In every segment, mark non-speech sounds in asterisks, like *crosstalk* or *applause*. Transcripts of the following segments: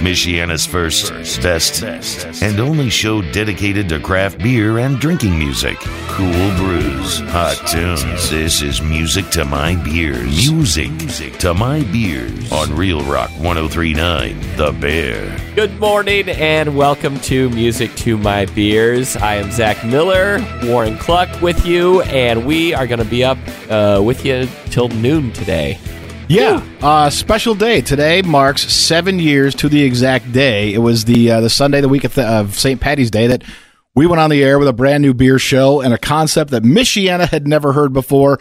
Michiana's first, best, and only show dedicated to craft beer and drinking music. Cool brews, hot tunes. This is music to my beers. Music to my beers on Real Rock 1039, The Bear. Good morning and welcome to Music to My Beers. I am Zach Miller, Warren Cluck with you, and we are going to be up uh, with you till noon today. Yeah, uh, special day today marks seven years to the exact day. It was the uh, the Sunday, the week of, th- of St. Patty's Day, that we went on the air with a brand new beer show and a concept that Michiana had never heard before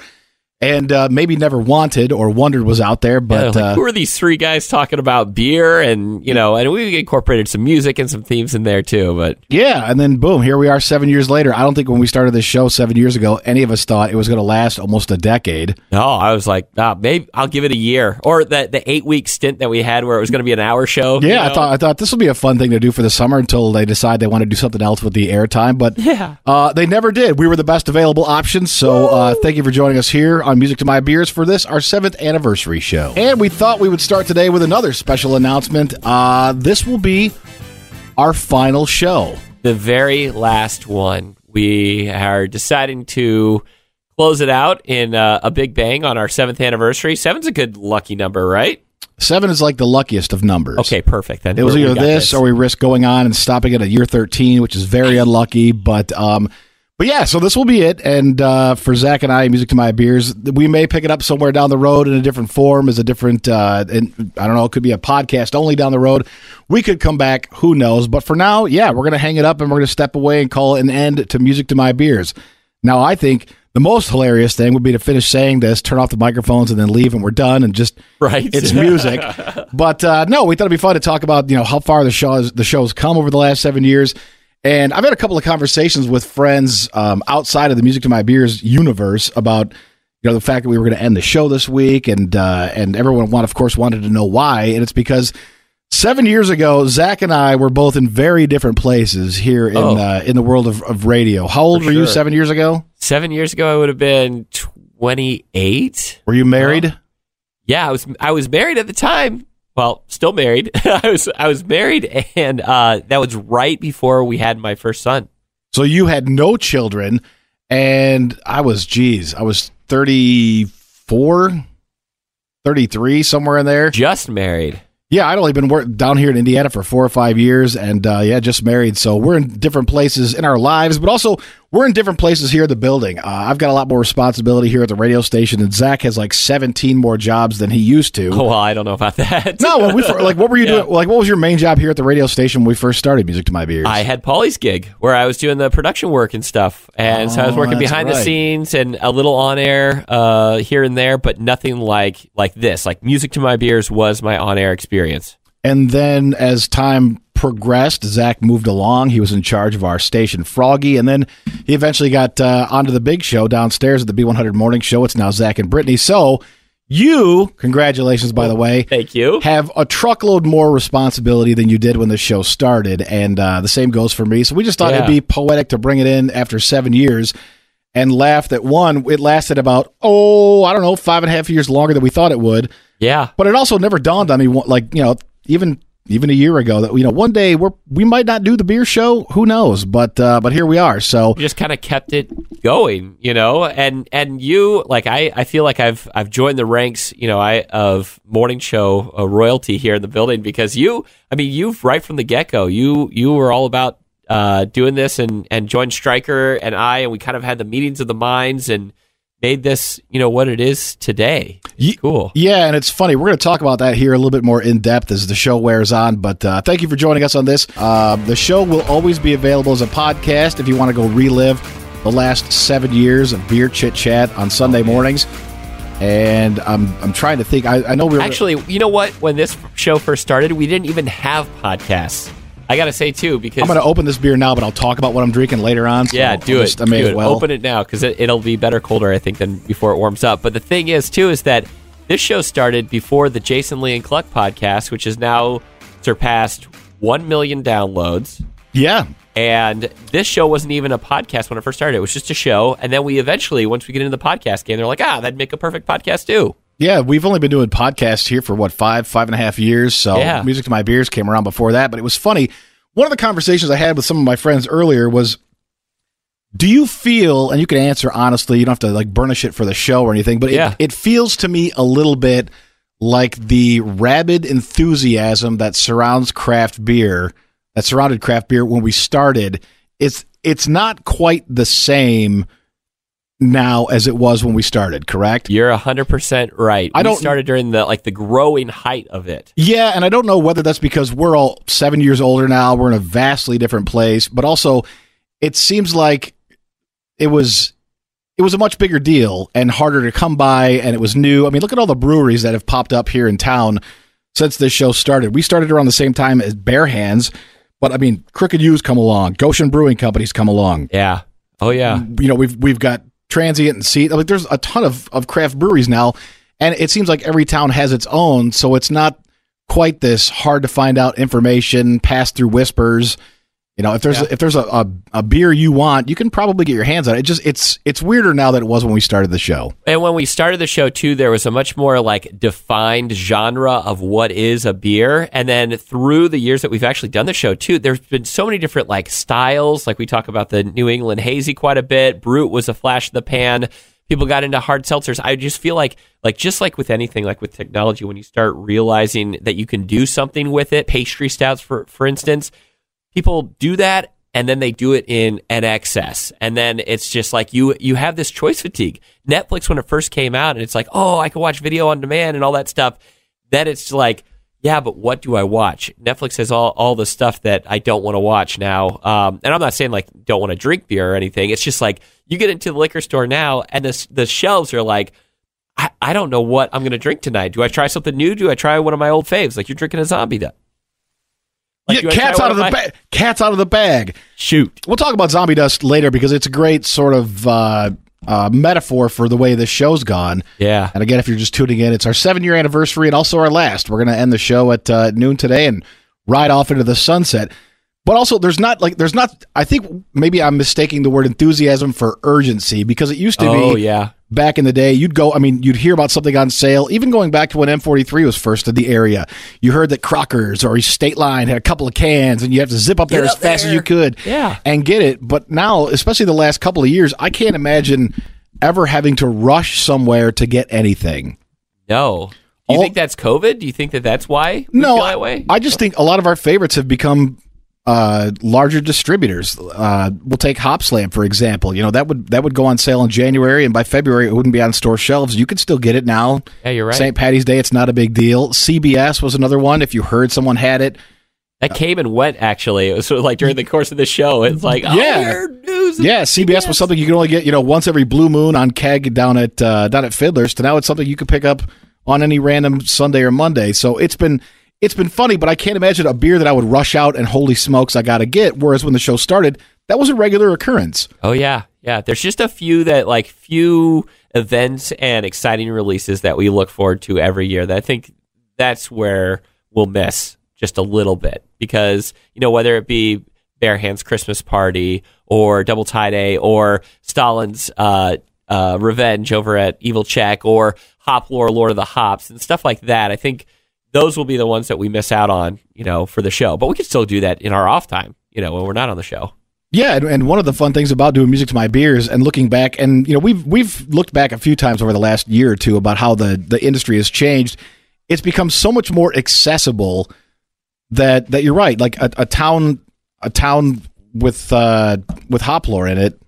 and uh, maybe never wanted or wondered was out there. But Yeah, like, uh, who are these three guys talking about beer? And, you know, and we incorporated some music and some themes in there too. But yeah, and then boom, here we are seven years later. I don't think when we started this show seven years ago, any of us thought it was going to last almost a decade. no, I was like, ah, maybe I'll give it a year or the, the eight week stint that we had where it was going to be an hour show. you Yeah, I thought I thought this would be a fun thing to do for the summer until they decide they want to do something else with the airtime. But Yeah. uh, they never did. We were the best available option. So uh, thank you for joining us here on Music to My Beers for this our seventh anniversary show. And we thought we would start today with another special announcement. Uh, this will be our final show. the very last one. We are deciding to close it out in uh, a big bang on our seventh anniversary. Seven's a good lucky number, right? Seven is like the luckiest of numbers. Okay, perfect. Then It was either got this, or we risk going on and stopping at a year 13, which is very unlucky. But um, but yeah, so this will be it. And uh, for Zach and I, Music to My Beers, we may pick it up somewhere down the road in a different form, as a different, uh, and I don't know, it could be a podcast only down the road. We could come back, who knows? But for now, yeah, we're going to hang it up and we're going to step away and call it an end to Music to My Beers. Now, I think the most hilarious thing would be to finish saying this, turn off the microphones, and then leave, and we're done, and just Right. it's *laughs* music. but uh, no, we thought it'd be fun to talk about you know how far the show has, the show's come over the last seven years. And I've had a couple of conversations with friends um, outside of the Music to My Beers universe about you know the fact that we were going to end the show this week, and uh, and everyone, want, of course, wanted to know why, and it's because seven years ago, Zach and I were both in very different places here in Oh. uh, in the world of, of radio. How old For were you seven years ago? Seven years ago, I would have been twenty-eight. Were you married? Yeah, I was. I was married at the time. Well, still married. *laughs* I was. I was married, and uh, that was right before we had my first son. So you had no children, and I was, geez, I was 34, 33, somewhere in there. Just married. Yeah, I'd only been work- down here in Indiana for four or five years, and uh, yeah, just married. So we're in different places in our lives, but also we're in different places here at the building. Uh, I've got a lot more responsibility here at the radio station, and Zach has like 17 more jobs than he used to. Oh, well, I don't know about that. No, when we *laughs* like, what were you Yeah. doing? Like, what was your main job here at the radio station when we first started Music to My Beers? I had Polly's gig where I was doing the production work and stuff, and so I was Oh, working behind the scenes and a little on air uh, here and there, but nothing like like this. Like music to my beers was my on air experience. And then as time progressed, Zach moved along. He was in charge of our station, Froggy, and then he eventually got uh, onto the big show downstairs at the B100 Morning Show. It's now Zach and Brittany. So you, congratulations, by the way, Thank you. have a truckload more responsibility than you did when the show started, and uh, the same goes for me. So we just thought Yeah. it'd be poetic to bring it in after seven years. And laugh that one, it lasted about, oh, I don't know, five and a half years longer than we thought it would. Yeah, But it also never dawned on me, like you know, even even a year ago, that you know, one day we're we might not do the beer show. Who knows? But uh, but here we are. So we just kind of kept it going, you know. And and you like I I feel like I've I've joined the ranks, you know, I of morning show uh, royalty here in the building because you, I mean, you've right from the get go, you you were all about uh, doing this and and joined Stryker and I, and we kind of had the meetings of the minds and made this, you know, what it is today. Ye- cool. yeah, and it's funny. We're going to talk about that here a little bit more in depth as the show wears on. But uh, thank you for joining us on this. Uh, the show will always be available as a podcast if you want to go relive the last seven years of beer chit chat on Sunday mornings. And I'm I'm trying to think. I, I know we were Actually, you know what? When this show first started, we didn't even have podcasts. I got to say too because I'm going to open this beer now, but I'll talk about what I'm drinking later on. so Yeah, I'll do it. just- I may as well. Open it now because it, it'll be better colder, I think, than before it warms up. But the thing is, too, is that this show started before the Jason Lee and Cluck podcast, which has now surpassed 1 million downloads. Yeah, And this show wasn't even a podcast when it first started. It was just a show. And then we eventually, once we get into the podcast game, they're like, ah, that'd make a perfect podcast too. Yeah, we've only been doing podcasts here for what five, five and a half years. So Yeah. music to my beers came around before that. But it was funny. One of the conversations I had with some of my friends earlier was, do you feel? And you can answer honestly. You don't have to like burnish it for the show or anything. But Yeah. it, it feels to me a little bit like the rabid enthusiasm that surrounds craft beer, that surrounded craft beer when we started. It's it's not quite the same now as it was when we started. Correct? You're hundred percent right. I We don't- started during the like the growing height of it. Yeah, and I don't know whether that's because we're all seven years older now. We're in a vastly different place, but also it seems like it was it was a much bigger deal and harder to come by, and it was new. I mean, look at all the breweries that have popped up here in town since this show started. We started around the same time as Bare Hands, but I mean, Crooked Ewe's come along, Goshen Brewing Company's come along. Yeah. Oh yeah. You know, we've we've got Transient and Seat. Like, there's a ton of of craft breweries now, and it seems like every town has its own. So it's not quite this hard to find out information, pass through whispers. You know, if there's Yeah. if there's a, a, a beer you want, you can probably get your hands on it. It just it's it's weirder now than it was when we started the show. And when we started the show too, there was a much more like defined genre of what is a beer. And then through the years that we've actually done the show too, there's been so many different like styles. Like we talk about the New England hazy quite a bit. Brut was a flash in the pan. People got into hard seltzers. I just feel like like just like with anything, like with technology, when you start realizing that you can do something with it, pastry stouts for for instance, people do that and then they do it in an excess and then it's just like you you have this choice fatigue. Netflix when it first came out and it's like oh i can watch video on demand and all that stuff then it's like yeah but what do i watch? Netflix has all, all the stuff that i don't want to watch now. Um, and i'm not saying like don't want to drink beer or anything. It's just like you get into the liquor store now and the, the shelves are like I, I don't know what i'm going to drink tonight. Do i try something new? Do i try one of my old faves? Like you're drinking a zombie Like, yeah, cats out of the bag. Cats out of the bag. shoot We'll talk about zombie dust later because it's a great sort of uh, uh, metaphor for the way this show's gone. yeah And again, if you're just tuning in, it's our seven year anniversary and also our last. We're going to end the show at uh, noon today and ride off into the sunset. But also, there's not like, there's not, I think maybe I'm mistaking the word enthusiasm for urgency because it used to Oh be yeah, back in the day. You'd go, I mean, you'd hear about something on sale, even going back to when M43 was first in the area. You heard that Crockers or State Line had a couple of cans and you have to zip up there Get as up fast as you could Yeah. and get it. But now, especially the last couple of years, I can't imagine ever having to rush somewhere to get anything. no. Do you All- think that's COVID? Do you think that that's why no, that way? I just think a lot of our favorites have become uh, larger distributors. Uh, we'll take Hopslam for example. You know that would that would go on sale in January, and by February it wouldn't be on store shelves. You could still get it now. yeah, you're right. St. Patty's Day, it's not a big deal. CBS was another one. If you heard someone had it, That came and went. Actually, it was sort of like during the course of the show. It's like, oh, Yeah. yeah, news. yeah, CBS was something you could only get you know once every blue moon on keg down at uh, down at Fiddlers. To now it's something you could pick up on any random Sunday or Monday. So it's been it's been funny, but I can't imagine a beer that I would rush out and holy smokes I got to get. Whereas when the show started, that was a regular occurrence. Oh yeah, yeah. There's just a few that like few events and exciting releases that we look forward to every year. That I think that's where we'll miss just a little bit because you know whether it be Bare Hands Christmas Party or Double Thai Day or Stalin's uh, uh, Revenge over at Evil Czech or Hop Lore Lord of the Hops and stuff like that. I think those will be the ones that we miss out on, you know, for the show. But we can still do that in our off time, you know, when we're not on the show. Yeah, and, and one of the fun things about doing music to my beers and looking back, and you know, we've we've looked back a few times over the last year or two about how the the industry has changed. It's become so much more accessible that that you're right. Like a, a town a town with uh, with Hoplore in it.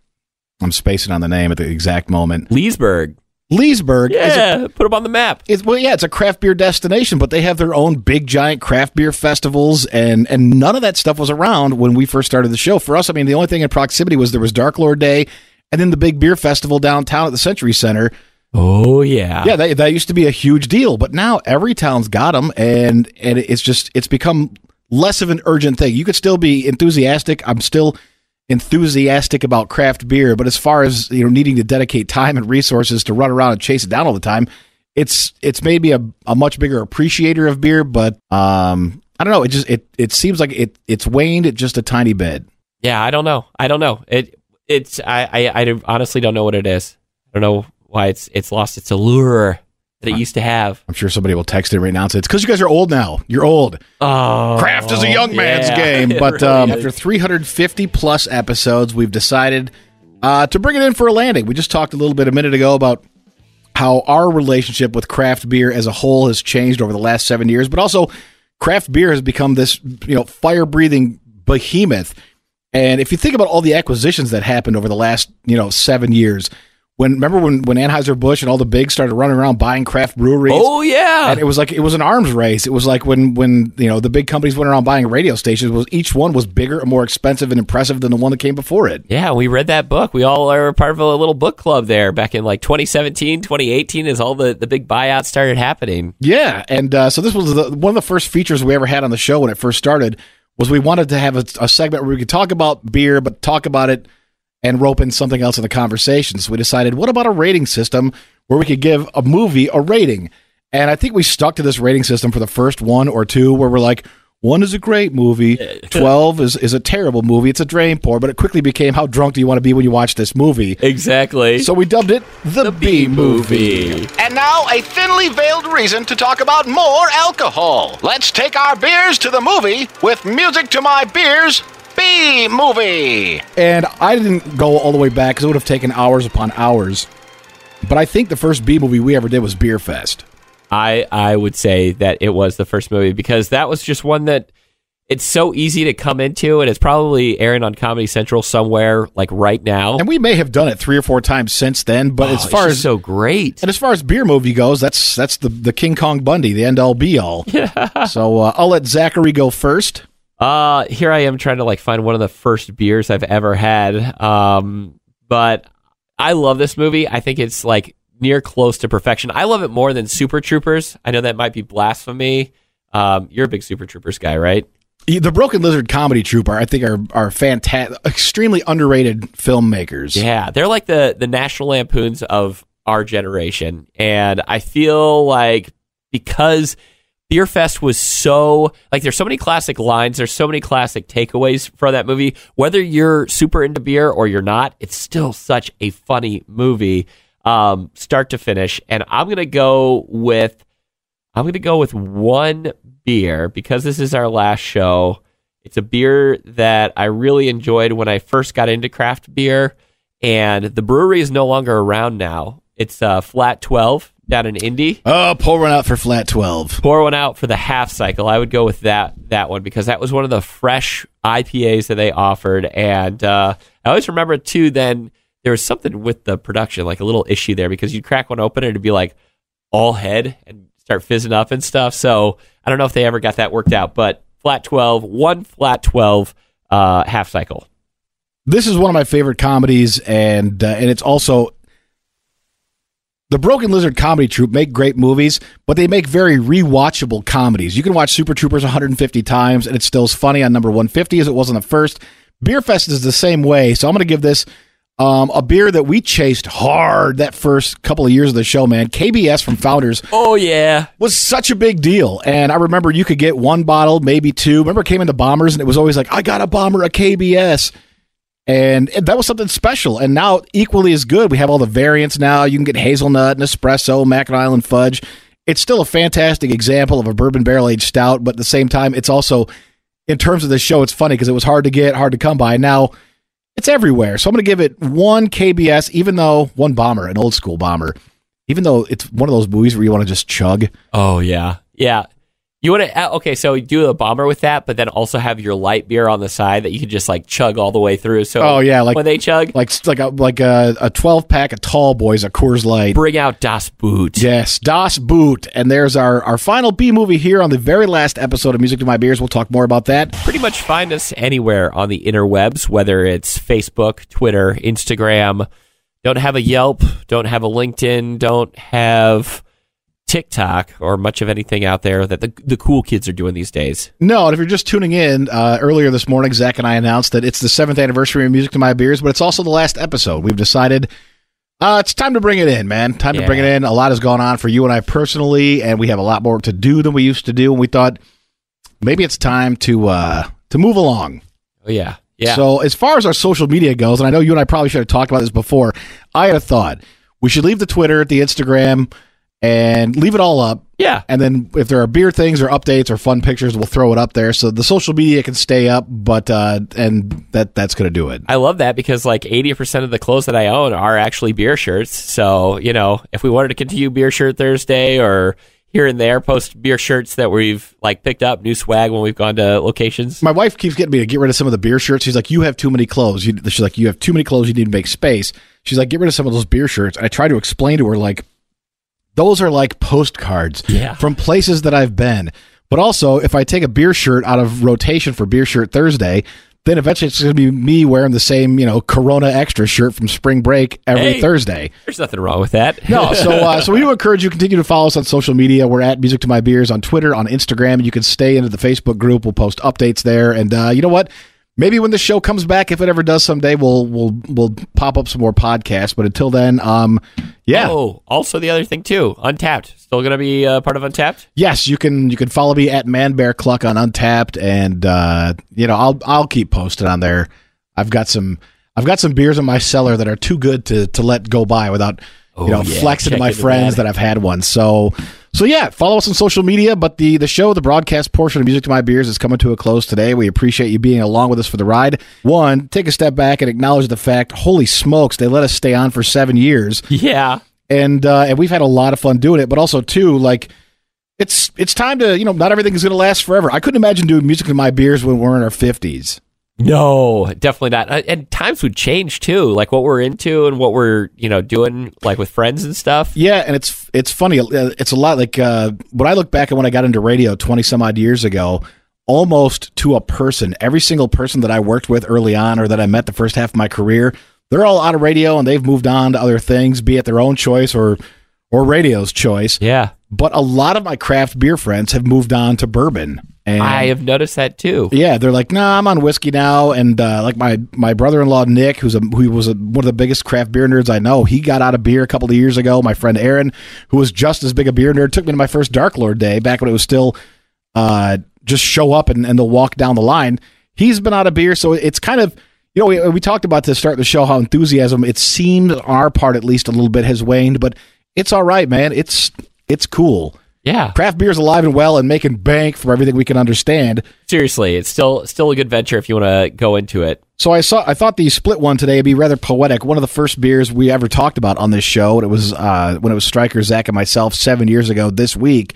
I'm spacing on the name at the exact moment. Leesburg. Leesburg is a Yeah, put them on the map. it's well, yeah, it's a craft beer destination, but they have their own big giant craft beer festivals, and and none of that stuff was around when we first started the show. For us, I mean, the only thing in proximity was there was Dark Lord Day, and then the big beer festival downtown at the Century Center. Oh yeah. Yeah, that, that used to be a huge deal, but now every town's got them, and and it's just it's become less of an urgent thing. You could still be enthusiastic. I'm still enthusiastic about craft beer, but as far as you know, needing to dedicate time and resources to run around and chase it down all the time, it's it's maybe a, a much bigger appreciator of beer, but um, I don't know. It just it it seems like it it's waned just a tiny bit. Yeah, I don't know. I don't know. It it's I, I I honestly don't know what it is. I don't know why it's it's lost its allure. That it used to have. I'm sure somebody will text it right now and say it's because you guys are old now. You're old. Oh, Craft is a young man's yeah. game. *laughs* It But really um, is. after 350 plus episodes, we've decided uh, to bring it in for a landing. We just talked a little bit a minute ago about how our relationship with craft beer as a whole has changed over the last seven years, but also craft beer has become this you know fire breathing behemoth. And if you think about all the acquisitions that happened over the last you know seven years, when remember when when Anheuser Busch and all the bigs started running around buying craft breweries, oh yeah, and it was like it was an arms race. It was like when when you know the big companies went around buying radio stations. Was each one was bigger and more expensive and impressive than the one that came before it. Yeah, we read that book. We all are part of a little book club there back in like 2017, 2018 as all the, the big buyouts started happening. Yeah, and uh, so this was the, one of the first features we ever had on the show when it first started. Was we wanted to have a, a segment where we could talk about beer, but talk about it and rope in something else in the conversation. So we decided, what about a rating system where we could give a movie a rating? And I think we stuck to this rating system for the first one or two, where we're like, one is a great movie, *laughs* twelve is is a terrible movie. It's a drain pour, but it quickly became, how drunk do you want to be when you watch this movie? Exactly. So we dubbed it the, B movie. And now, a thinly veiled reason to talk about more alcohol. Let's take our beers to the movie with music to my beers. B movie. And I didn't go all the way back because it would have taken hours upon hours. But I think the first B movie we ever did was Beer Fest. I I would say that it was the first movie because that was just one that it's so easy to come into and it's probably airing on Comedy Central somewhere like right now. And we may have done it three or four times since then. But Oh, as it's far just as so great. and as far as beer movie goes, that's that's the the King Kong Bundy, the end all be all. *laughs* so uh, I'll let Zachary go first. Uh, here I am trying to like find one of the first beers I've ever had. Um, but I love this movie. I think it's like near close to perfection. I love it more than Super Troopers. I know that might be blasphemy. Um, you're a big Super Troopers guy, right? The Broken Lizard Comedy Troupe are, I think, are are fantastic, extremely underrated filmmakers. Yeah, they're like the the National Lampoons of our generation, and I feel like because Beer Fest was so like there's so many classic lines, there's so many classic takeaways from that movie. Whether you're super into beer or you're not, it's still such a funny movie, um, start to finish. And I'm gonna go with I'm gonna go with one beer because this is our last show. It's a beer that I really enjoyed when I first got into craft beer, and the brewery is no longer around now. It's uh, Flat Twelve down in Indy. Oh, pour one out for Flat Twelve. Pour one out for the half cycle. I would go with that that one because that was one of the fresh IPAs that they offered, and uh, I always remember too. Then there was something with the production, like a little issue there, because you'd crack one open and it'd be like all head and start fizzing up and stuff. So I don't know if they ever got that worked out, but flat 12, one flat 12 uh, half cycle. This is one of my favorite comedies, and uh, and it's also the Broken Lizard Comedy Troupe make great movies, but they make very rewatchable comedies. You can watch Super Troopers 150 times, and it's still as funny on number 150 as it was on the first. Beer Fest is the same way, so I'm going to give this um, a beer that we chased hard that first couple of years of the show. Man, KBS from Founders Oh, yeah. was such a big deal. And I remember you could get one bottle, maybe two. Remember, it came into bombers, and it was always like, I got a bomber, a KBS. And that was something special. And now, equally as good, we have all the variants now. You can get hazelnut and espresso, Mackinac Island fudge. It's still a fantastic example of a bourbon barrel aged stout, but at the same time, it's also, in terms of the show, it's funny because it was hard to get, hard to come by. Now, it's everywhere. So I'm going to give it one KBS, even though one bomber, an old school bomber, even though it's one of those movies where you want to just chug. Oh, yeah. Yeah. You want to, uh, okay, so do a bomber with that, but then also have your light beer on the side that you can just like chug all the way through. So, Oh, yeah, like- when they chug, like like a like a, a 12 pack of tall boys a Coors Light. bring out Das Boot. Yes, Das Boot. And there's our, our final B movie here on the very last episode of Music to My Beers. We'll talk more about that. pretty much find us anywhere on the interwebs, whether it's Facebook, Twitter, Instagram. Don't have a Yelp, don't have a LinkedIn, don't have TikTok or much of anything out there that the, the cool kids are doing these days. No, and if you're just tuning in, uh, earlier this morning, Zach and I announced that it's the seventh anniversary of Music to My Beers, but it's also the last episode. We've decided uh, it's time to bring it in, man. Time to bring it in. A lot has gone on for you and I personally, and we have a lot more to do than we used to do. And we thought maybe it's time to uh, to move along. Oh, yeah. Yeah. So as far as our social media goes, and I know you and I probably should have talked about this before, I had a thought. We should leave the Twitter, the Instagram, and leave it all up. Yeah. And then if there are beer things or updates or fun pictures, we'll throw it up there so the social media can stay up. But uh, and that that's gonna do it. I love that because like 80% of the clothes that I own are actually beer shirts. So, you know, if we wanted to continue Beer Shirt Thursday or here and there post beer shirts that we've like picked up, new swag when we've gone to locations. My wife keeps getting me to get rid of some of the beer shirts. She's like, "You have too many clothes." You, she's like, "You have too many clothes. You need to make space." She's like, "Get rid of some of those beer shirts." I try to explain to her like, those are like postcards Yeah. from places that I've been. But also, if I take a beer shirt out of rotation for Beer Shirt Thursday, then eventually it's going to be me wearing the same, you know, Corona Extra shirt from spring break every Hey. Thursday. There's nothing wrong with that. No, so *laughs* uh, so we do encourage you to continue to follow us on social media. We're at Music to My Beers on Twitter, on Instagram. You can stay into the Facebook group. We'll post updates there. And uh, you know what? Maybe when the show comes back, if it ever does someday, we'll we'll we'll pop up some more podcasts. But until then, um, yeah, Oh, also the other thing too, Untappd. Still going to be uh, part of Untappd? yes, you can you can follow me at Man Bear Cluck on Untappd, and uh, you know I'll I'll keep posting on there. I've got some I've got some beers in my cellar that are too good to to let go by without you know Oh, yeah. flexing to my friends that I've had one. So so yeah, follow us on social media. But the the show, the broadcast portion of Music to My Beers is coming to a close today. We appreciate you being along with us for the ride. One, take a step back and acknowledge the fact. Holy smokes, they let us stay on for seven years Yeah. and uh, and we've had a lot of fun doing it. But also too, like it's it's time to you know not everything is going to last forever. I couldn't imagine doing music in my beers when we're in our fifties. No, definitely not. Uh, And times would change too, like what we're into and what we're, you know, doing like with friends and stuff. Yeah, and it's it's funny. uh, It's a lot like uh, when I look back at when I got into radio twenty some odd years ago. Almost to a person, every single person that I worked with early on or that I met the first half of my career, they're all out of radio and they've moved on to other things, be it their own choice or or radio's choice. Yeah. But a lot of my craft beer friends have moved on to bourbon. And I have noticed that too. Yeah, they're like, nah, I'm on whiskey now, and uh, like my my brother-in-law Nick, who's a who was a, one of the biggest craft beer nerds I know, he got out of beer a couple of years ago. My friend Aaron, who was just as big a beer nerd, took me to my first Dark Lord day back when it was still uh, just show up and, and they'll walk down the line. He's been out of beer, so it's kind of you know we, we talked about to start the show how enthusiasm it seemed on our part at least a little bit has waned, but it's all right, man. It's it's cool. Yeah. Craft beer is alive and well and making bank from everything we can understand. Seriously, it's still still a good venture if you want to go into it. So I saw. I thought the split one today would be rather poetic. One of the first beers we ever talked about on this show, and it was uh, when it was Stryker, Zach, and myself seven years ago. This week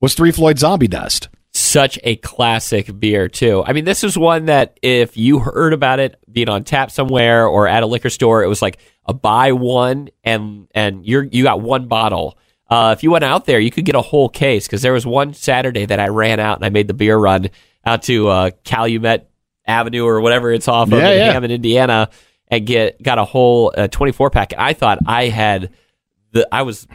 was Three Floyd Zombie Dust. Such a classic beer too. I mean, this is one that if you heard about it being on tap somewhere or at a liquor store, it was like a buy one and and you're you got one bottle. Uh, if you went out there, you could get a whole case because there was one Saturday that I ran out and I made the beer run out to uh, Calumet Avenue or whatever it's off of in yeah. Hammond, Indiana, and get got a whole uh, 24 pack. I thought I had the I was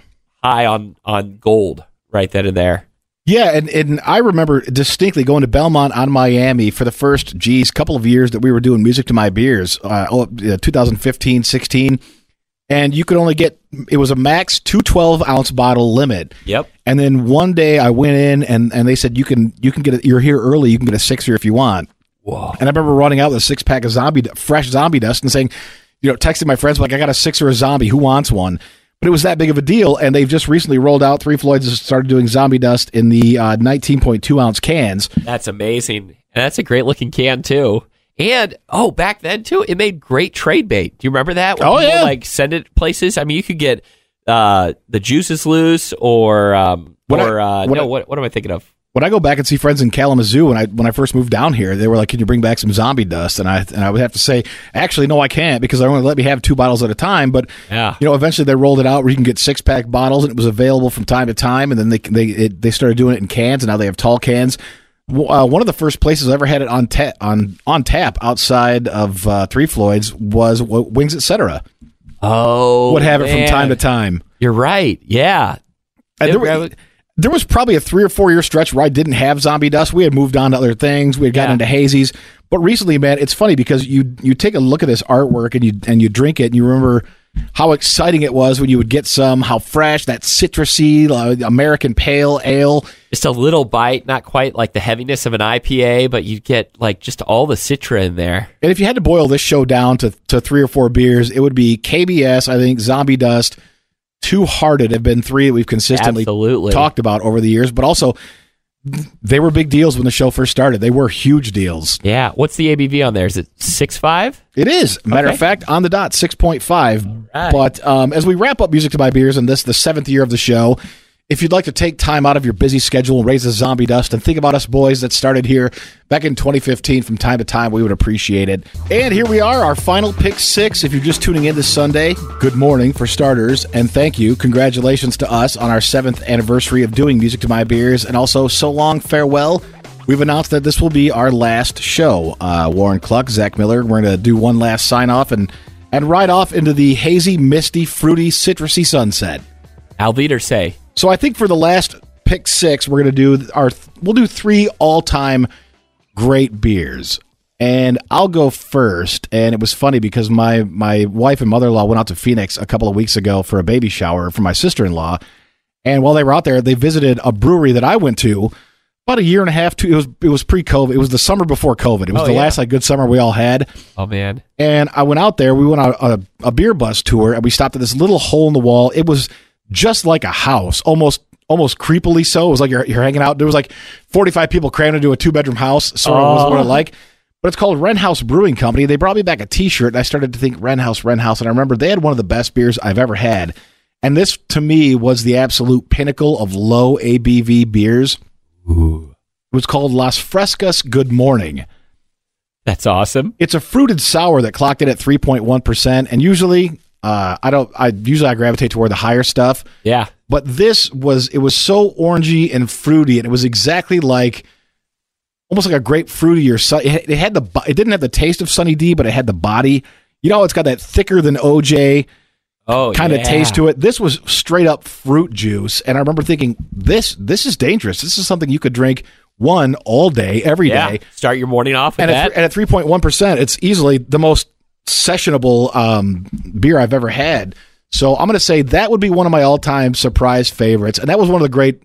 high on on gold right then and there. Yeah, and, and I remember distinctly going to Belmont on Miami for the first, geez, couple of years that we were doing music to my beers, uh, oh, uh, 2015, 16. And you could only get, it was a max 212 ounce bottle limit. Yep. And then one day I went in and, and they said, you can, you can get it, you're here early, you can get a sixer if you want. Whoa. And I remember running out with a six pack of zombie, fresh zombie dust and saying, you know, texting my friends, like, I got a sixer or a zombie. Who wants one? But it was that big of a deal. And they've just recently rolled out, Three Floyds started doing zombie dust in the uh, 19.2 ounce cans. That's amazing. And that's a great looking can too. And oh, back then too, it made great trade bait. Do you remember that? When Oh, yeah. like send it places. I mean, you could get uh, the juices loose, or um, What I- uh, what no, I- what what am I thinking of? When I go back and see friends in Kalamazoo, when I when I first moved down here, they were like, "Can you bring back some zombie dust?" And I and I would have to say, "Actually, no, I can't because they only let me have two bottles at a time." But Yeah. you know, eventually they rolled it out where you can get six pack bottles, and it was available from time to time. And then they they it, they started doing it in cans, and now they have tall cans. Uh, one of the first places I ever had it on ta- on on tap outside of uh, Three Floyds was w- Wings Etc. Oh, Would have it from time to time. You're right. Yeah. And there, grab wa- it. there was probably a three or four year stretch where I didn't have zombie dust. We had moved on to other things. We had gotten Yeah. into hazies. But recently, man, it's funny because you you take a look at this artwork and you and you drink it and you remember how exciting it was when you would get some, how fresh that citrusy uh, American pale ale. Just a little bite, not quite like the heaviness of an IPA, but you get like just all the citra in there. And if you had to boil this show down to, to three or four beers, it would be KBS, I think, Zombie Dust, Two Hearted have been three that we've consistently Absolutely. talked about over the years, but also they were big deals when the show first started. They were huge deals. Yeah. What's the ABV on there? Is it six five? It is. Matter Okay. of fact, on the dot, 6.5. right. But um, as we wrap up Music to My Beers and this, the seventh year of the show, if you'd like to take time out of your busy schedule and raise the zombie dust and think about us boys that started here back in 2015 from time to time, we would appreciate it. And here we are, our final pick six. If you're just tuning in this Sunday, good morning for starters, and thank you. Congratulations to us on our seventh anniversary of doing Music to My Beers, and also so long farewell. We've announced that this will be our last show. Uh, Warren Cluck, Zach Miller, we're going to do one last sign off and and ride off into the hazy, misty, fruity, citrusy sunset. Alvider say. So I think for the last pick six, we're going to do our we'll do three all time great beers. And I'll go first. And it was funny because my my wife and mother in law went out to Phoenix a couple of weeks ago for a baby shower for my sister in law. And while they were out there, they visited a brewery that I went to about a year and a half. To it was it was pre COVID. It was the summer before COVID. It was Oh, the yeah. last like good summer we all had. Oh man. And I went out there. We went on a, a beer bus tour, and we stopped at this little hole in the wall. It was just like a house, almost almost creepily so. It was like you're, you're hanging out. There was like 45 people crammed into a two bedroom house. Sort of was what it oh. like. But it's called Wren House Brewing Company. They brought me back a T-shirt, and I started to think Wren House, Wren House, and I remember they had one of the best beers I've ever had. And this, to me, was the absolute pinnacle of low ABV beers. Ooh. It was called Las Frescas Good Morning. That's awesome. It's a fruited sour that clocked in at 3.1%. And usually, uh, I don't, I usually I gravitate toward the higher stuff. Yeah. But this was, it was so orangey and fruity. And it was exactly like, almost like a grapefruity or sun. It, had- it had the, it didn't have the taste of Sunny D, but it had the body. You know, it's got that thicker than OJ Oh, kind of yeah. taste to it. This was straight up fruit juice. And I remember thinking, this, this is dangerous. This is something you could drink one all day, every day. Yeah. Start your morning off with and that. at, and at 3.1%, it's easily the most sessionable um, beer I've ever had. So I'm going to say that would be one of my all-time surprise favorites. And that was one of the great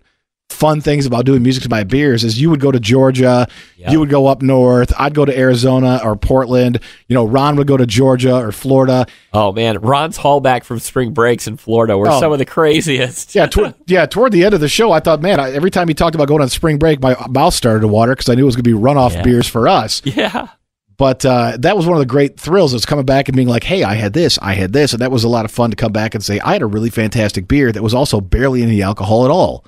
fun things about doing music to my beers is you would go to Georgia, Yeah. you would go up north, I'd go to Arizona or Portland, you know, Ron would go to Georgia or Florida. oh man, Ron's haulback from spring breaks in Florida were Oh. some of the craziest. Yeah, toward, *laughs* yeah, toward the end of the show, I thought, man, I, every time he talked about going on spring break, my mouth started to water because I knew it was going to be runoff Yeah. beers for us. *laughs* Yeah. But uh, that was one of the great thrills is coming back and being like, hey, I had this, I had this. And that was a lot of fun to come back and say, I had a really fantastic beer that was also barely any alcohol at all.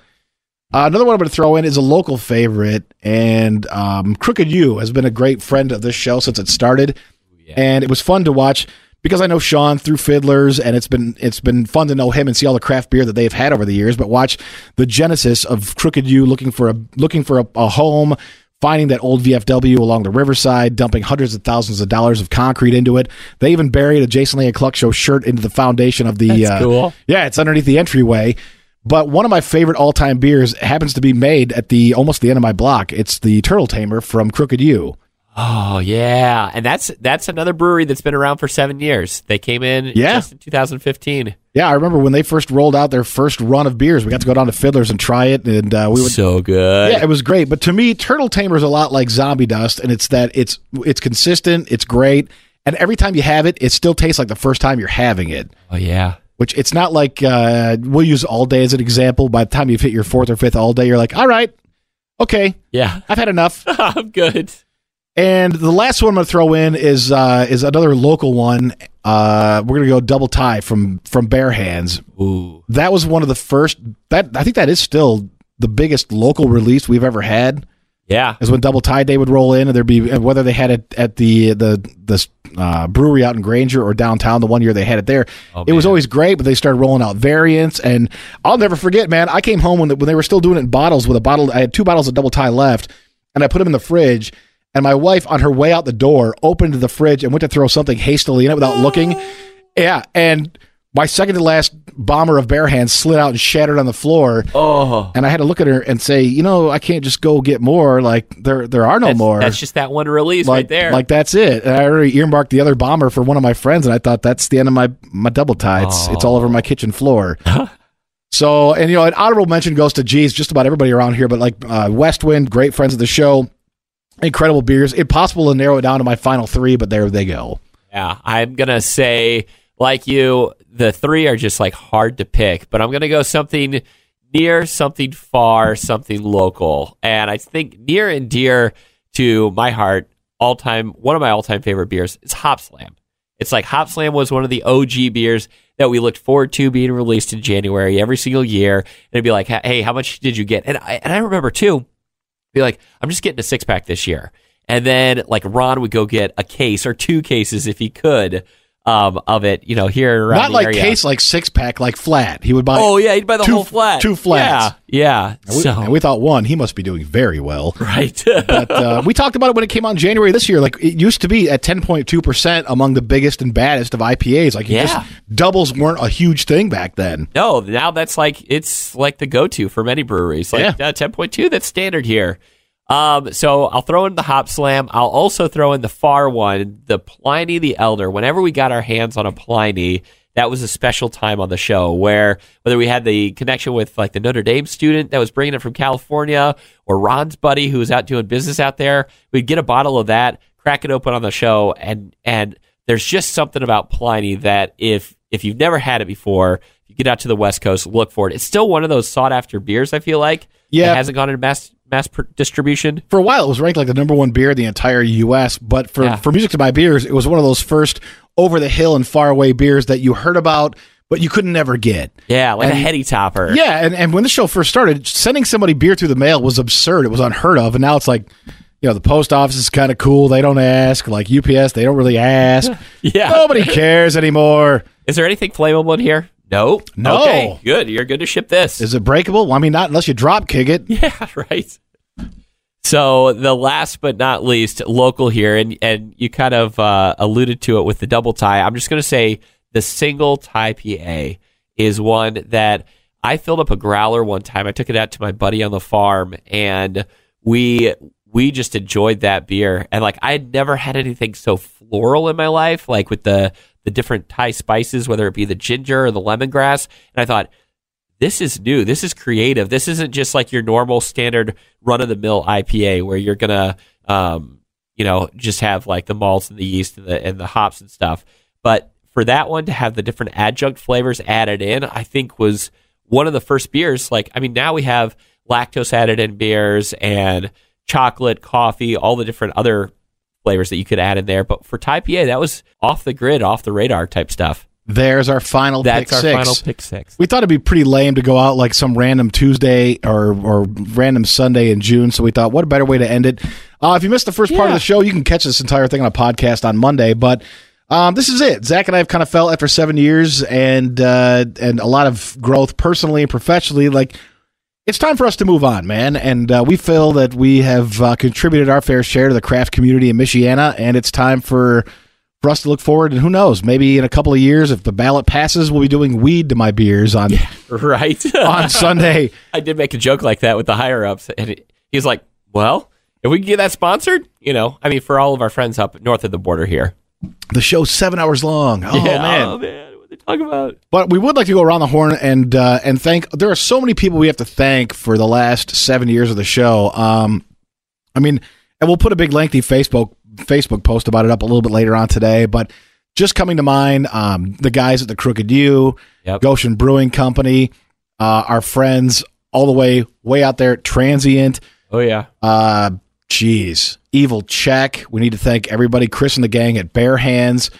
Uh, another one I'm going to throw in is a local favorite, and um, Crooked Ewe has been a great friend of this show since it started, and it was fun to watch because I know Sean through Fiddlers, and it's been it's been fun to know him and see all the craft beer that they've had over the years. But watch the genesis of Crooked Ewe looking for a looking for a, a home, finding that old VFW along the riverside, dumping hundreds of thousands of dollars of concrete into it. They even buried a Jason Leah Cluck Show shirt into the foundation of the. That's uh, cool. Yeah, it's underneath the entryway. But one of my favorite all time beers happens to be made at the almost the end of my block. It's the Turtle Tamer from Crooked Ewe. Oh yeah, and that's that's another brewery that's been around for seven years. They came in Yeah. just in 2015. Yeah, I remember when they first rolled out their first run of beers. We got to go down to Fiddlers and try it, and uh, we would. so good. Yeah, it was great. But to me, Turtle Tamer is a lot like Zombie Dust, and it's that it's it's consistent, it's great, and every time you have it, it still tastes like the first time you're having it. Oh yeah. Which it's not like uh, we'll use all day as an example. By the time you've hit your fourth or fifth all day, you're like, all right, okay, Yeah. I've had enough. *laughs* I'm good. And the last one I'm going to throw in is uh, is another local one. Uh, we're going to go double Thai from from Bare Hands. Ooh. That was one of the first. That I think that is still the biggest local release we've ever had. Yeah. Is when Double Thai Day would roll in, and there'd be and whether they had it at the the the uh, brewery out in Granger or downtown. The one year they had it there, Oh, it was always great. But they started rolling out variants, and I'll never forget, man. I came home when, the, when they were still doing it in bottles with a bottle. I had two bottles of Double Thai left, and I put them in the fridge. And my wife, on her way out the door, opened the fridge and went to throw something hastily in it without looking. *gasps* Yeah, and my second to last bomber of bare hands slid out and shattered on the floor. Oh. And I had to look at her and say, you know, I can't just go get more. Like there, there are no That's, more. that's just that one release like right there. Like that's it. And I already earmarked the other bomber for one of my friends, and I thought that's the end of my my double Thai. It's it's all over my kitchen floor. *laughs* so, and you know, an honorable mention goes to geez, just about everybody around here, but like uh, Westwind, great friends of the show, incredible beers. Impossible to narrow it down to my final three, but there they go. Yeah, I'm gonna say like you, the three are just like hard to pick, but I'm to go something near, something far, something local. And I think near and dear to my heart, all time, one of my all time favorite beers is Hop Slam. It's like Hop Slam was one of the OG beers that we looked forward to being released in January every single year. And it'd be like, hey, how much did you get? And I, and I remember too, be like, I'm just getting a six pack this year. And then like Ron would go get a case or two cases if he could um, of it, you know, here around Not like area. case, like six pack, like flat. He would buy. Oh yeah, he'd buy the two- whole flat. two flats. Yeah, yeah. And we, so and we thought one, he must be doing very well. *laughs* right. But uh, we talked about it when it came out in January this year. Like it used to be at 10.2% among the biggest and baddest of IPAs. Like Yeah. just doubles weren't a huge thing back then. no, now that's like it's like the go-to for many breweries. Like Yeah. uh, ten point two, that's standard here. Um, so I'll throw in the Hop Slam. I'll also throw in the far one, the Pliny the Elder. Whenever we got our hands on a Pliny, that was a special time on the show where whether we had the connection with like the Notre Dame student that was bringing it from California or Ron's buddy who was out doing business out there, we'd get a bottle of that, crack it open on the show, and and there's just something about Pliny that if if you've never had it before, you get out to the West Coast, look for it. It's still one of those sought after beers. I feel like Yeah. it hasn't gone into mass mass distribution. For a while, it was ranked like the number one beer in the entire U.S. But for, Yeah. for Music to Buy Beers, it was one of those first over the hill and far away beers that you heard about, but you couldn't never get. Yeah, like a heady topper. Yeah, and, and when the show first started, sending somebody beer through the mail was absurd. It was unheard of. And now it's like, you know, the post office is kind of cool. They don't ask. Like UPS, they don't really ask. *laughs* Yeah. Nobody cares anymore. Is there anything flammable in here? No. No. Okay, good. You're good to ship this. Is it breakable? Well, I mean, not unless you drop kick it. *laughs* Yeah, right. So the last but not least, local here, and and you kind of uh, alluded to it with the double Thai. I'm just going to say the single Thai PA is one that I filled up a growler one time. I took it out to my buddy on the farm, and we we just enjoyed that beer. And like I had never had anything so floral in my life, like with the the different Thai spices, whether it be the ginger or the lemongrass. And I thought this is new. This is creative. This isn't just like your normal standard run of the mill IPA where you're gonna, um, you know, just have like the malts and the yeast and the and the hops and stuff. But for that one to have the different adjunct flavors added in, I think was one of the first beers. Like, I mean, now we have lactose added in beers and chocolate, coffee, all the different other flavors that you could add in there. But for Thai PA, that was off the grid, off the radar type stuff. There's our final That's pick our six. final pick six. We thought it'd be pretty lame to go out like some random Tuesday or or random Sunday in June. So we thought, what a better way to end it? Uh, if you missed the first part of the show, you can catch this entire thing on a podcast on Monday. But um, this is it. Zach and I have kind of felt after seven years and uh, and a lot of growth personally and professionally. Like it's time for us to move on, man. And uh, we feel that we have uh, contributed our fair share to the craft community in Michiana, and it's time for for us to look forward. And who knows, maybe in a couple of years, if the ballot passes, we'll be doing weed to my beers on Right. *laughs* on Sunday. I did make a joke like that with the higher ups, and he- he's like, "Well, if we can get that sponsored, you know, I mean, for all of our friends up north of the border here." The show's seven hours long. Oh yeah, man! oh man, talk about? But we would like to go around the horn and uh, and thank. There are so many people we have to thank for the last seven years of the show. Um, I mean, and we'll put a big lengthy Facebook Facebook post about it up a little bit later on today. But just coming to mind, um, the guys at the Crooked Ewe, Yep. Goshen Brewing Company, uh, our friends all the way way out there, Transient. Oh yeah, Uh, geez, Evil Czech. We need to thank everybody, Chris and the gang at Bare Hands.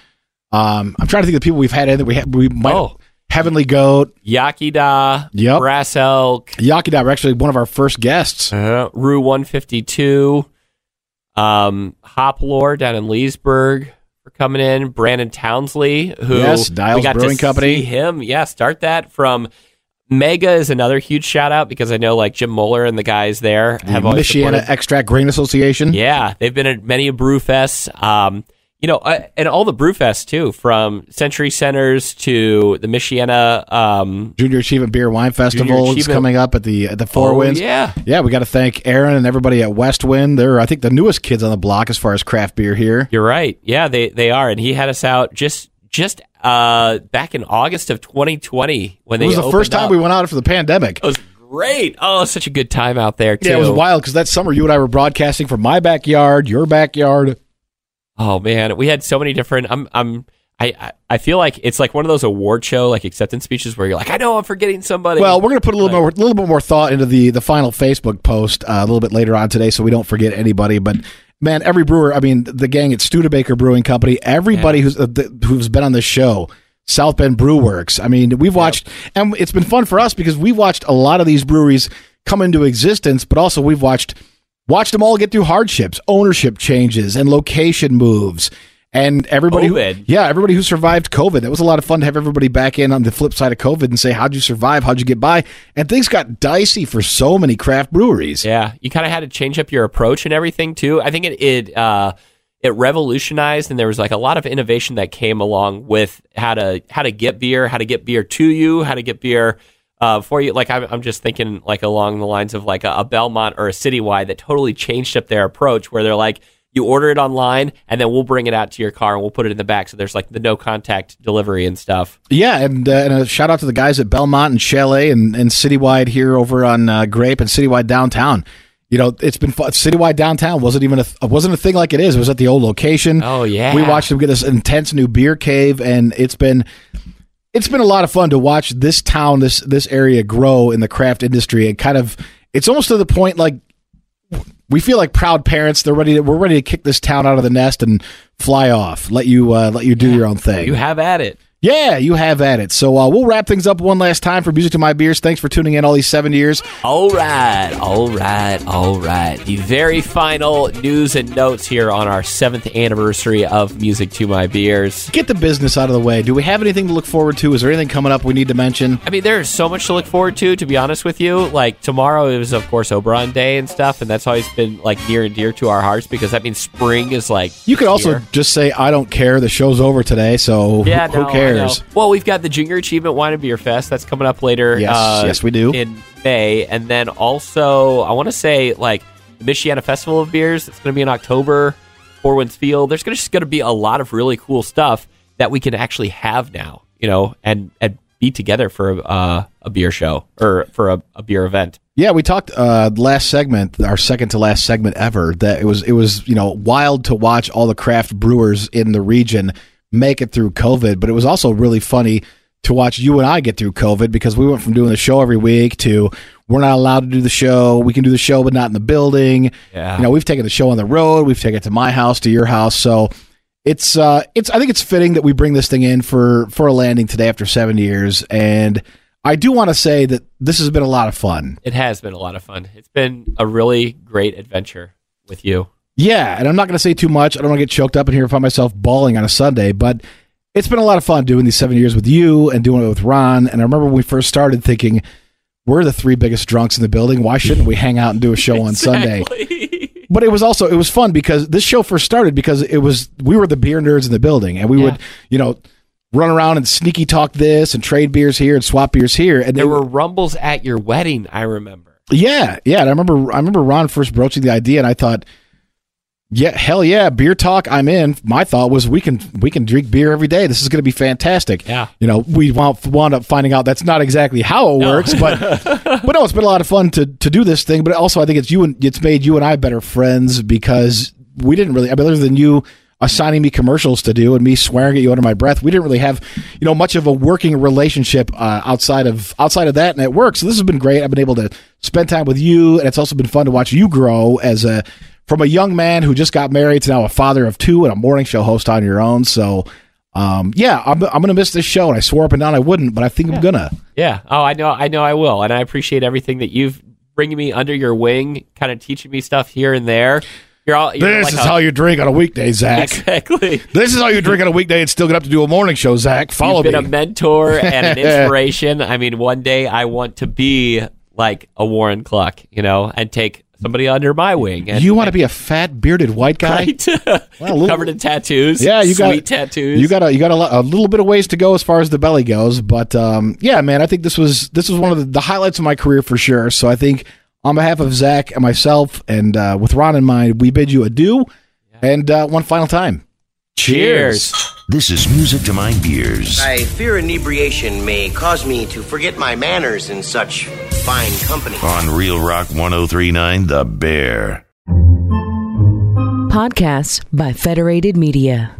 Um, I'm trying to think of the people we've had in there. We have, we might Oh. Heavenly Goat, Iechyd Da, Yep. Brass Elk, Iechyd Da were actually one of our first guests. uh, Rue One Fifty Two, um, Hop Lore down in Leesburg for coming in. Brandon Townsley, who Yes, Dials we got Brewing to Company. see him, yeah, start that from. Mega is another huge shout out because I know like Jim Moeller and the guys there have always Michiana Extract Grain Association. Yeah, they've been at many a brew fests. Um, you know, uh, and all the brew fests too, from Century Centers to the Michiana. Um, Junior Achievement Beer Wine Festival is coming up at the at the Four oh, Winds. Yeah, Yeah, we got to thank Aaron and everybody at West Wind. They're I think the newest kids on the block as far as craft beer here. you're right. Yeah, they they are, and he had us out just just uh, back in August of 2020 when It they was the first time up. we went out for the pandemic. It was great. Oh, such a good time out there too. Yeah, it was wild because that summer you and I were broadcasting from my backyard, your backyard. Oh man, we had so many different. I'm I'm I, I feel like it's like one of those award show like acceptance speeches where you're like, I know I'm forgetting somebody. Well, we're going to put a little more, a little bit more thought into the the final Facebook post uh, a little bit later on today, so we don't forget anybody. But man, every brewer, I mean, the gang at Studebaker Brewing Company, everybody who's uh, the, who's been on this show, South Bend Brew Works. I mean, we've watched, and it's been fun for us because we've watched a lot of these breweries come into existence, but also we've watched watched them all get through hardships, ownership changes, and location moves. And everybody, who, yeah, everybody who survived COVID. That was a lot of fun to have everybody back in on the flip side of COVID and say, how'd you survive? How'd you get by? And things got dicey for so many craft breweries. Yeah, you kind of had to change up your approach and everything too. I think it it uh, it revolutionized, and there was like a lot of innovation that came along with how to how to get beer, how to get beer to you, how to get beer uh, for you. Like I'm, I'm just thinking like along the lines of like a, a Belmont or a Citywide that totally changed up their approach, where they're like. You order it online, and then we'll bring it out to your car, and we'll put it in the back. So there's like the no contact delivery and stuff. Yeah, and, uh, and a shout out to the guys at Belmont and Chalet and, and Citywide here over on uh, Grape and Citywide downtown. You know, it's been fun. Citywide downtown wasn't even a wasn't a thing like it is. It was at the old location. Oh, yeah. we watched them get this intense new beer cave, and it's been it's been a lot of fun to watch this town, this this area grow in the craft industry, and kind of it's almost to the point like we feel like proud parents. They're ready. To, we're ready to kick this town out of the nest and fly off. Let you uh, let you do your own thing. You have at it. Yeah, you have at it. So uh, we'll wrap things up one last time for Music to My Beers. Thanks for tuning in all these seven years. All right, all right, all right. The very final news and notes here on our seventh anniversary of Music to My Beers. Get the business out of the way. Do we have anything to look forward to? Is there anything coming up we need to mention? I mean, there's so much to look forward to, to be honest with you. Like, tomorrow is, of course, Oberon Day and stuff, and that's always been, like, near and dear to our hearts because that means spring is, like, You could also here. just say, I don't care. The show's over today, so who- Yeah, who, no, I cares? Know. Well, we've got the Junior Achievement Wine and Beer Fest that's coming up later. Yes, uh, yes, we do. in May, and then also I want to say like the Michiana Festival of Beers. It's going to be in October. Four Winds Field. There's gonna, just going to be a lot of really cool stuff that we can actually have now. You know, and and be together for uh, a beer show or for a, a beer event. Yeah, we talked uh, last segment, our second to last segment ever. That it was it was you know wild to watch all the craft brewers in the region make it through COVID, but it was also really funny to watch you and I get through COVID because we went from doing the show every week to we're not allowed to do the show. We can do the show, but not in the building. Yeah. You know, we've taken the show on the road. We've taken it to my house, to your house. So it's uh, it's I think it's fitting that we bring this thing in for for a landing today after seven years and. I do want to say that this has been a lot of fun. It has been a lot of fun. It's been a really great adventure with you. Yeah, and I'm not going to say too much. I don't want to get choked up in here and find myself bawling on a Sunday, but it's been a lot of fun doing these seven years with you and doing it with Ron. And I remember when we first started thinking, we're the three biggest drunks in the building. Why shouldn't we hang out and do a show on Sunday? But it was also it was fun because this show first started because it was we were the beer nerds in the building and we Yeah. would you know run around and sneaky talk this and trade beers here and swap beers here and There they were rumbles at your wedding, I remember. Yeah, yeah. And I remember I remember Ron first broaching the idea, and I thought, yeah, hell yeah, beer talk, I'm in. My thought was we can we can drink beer every day. This is going to be fantastic. Yeah. you know, we wound, wound up finding out that's not exactly how it works, but *laughs* but no, it's been a lot of fun to to do this thing. But also, I think it's you and it's made you and I better friends because we didn't really. I mean, other than you assigning me commercials to do and me swearing at you under my breath, we didn't really have you know much of a working relationship uh, outside of outside of that, and it works. So this has been great. I've been able to spend time with you, and it's also been fun to watch you grow as a from a young man who just got married to now a father of two and a morning show host on your own. So. Um, yeah, I'm, I'm gonna miss this show, and I swore up and down I wouldn't, but I think I'm gonna. Yeah. Oh, I know. I know. I will, and I appreciate everything that you've bringing me under your wing, kind of teaching me stuff here and there. You're all. You're This like is a- how you drink on a weekday, Zach. exactly. *laughs* This is how you drink on a weekday and still get up to do a morning show, Zach. Follow You've been me. a mentor and an *laughs* inspiration. I mean, one day I want to be like a Warren Cluck, you know, and take somebody under my wing. And, you want to be a fat bearded white guy? right? *laughs* Well, little- covered in tattoos. Yeah, you got sweet tattoos. You got a you got a, a little bit of ways to go as far as the belly goes, but um, yeah, man, I think this was this was one of the, the highlights of my career for sure. So I think on behalf of Zach and myself, and uh, with Ron in mind, we bid you adieu, and uh, one final time, Cheers. This is Music to My Beers. I fear inebriation may cause me to forget my manners in such fine company. On Real Rock 1039, The Bear. Podcasts by Federated Media.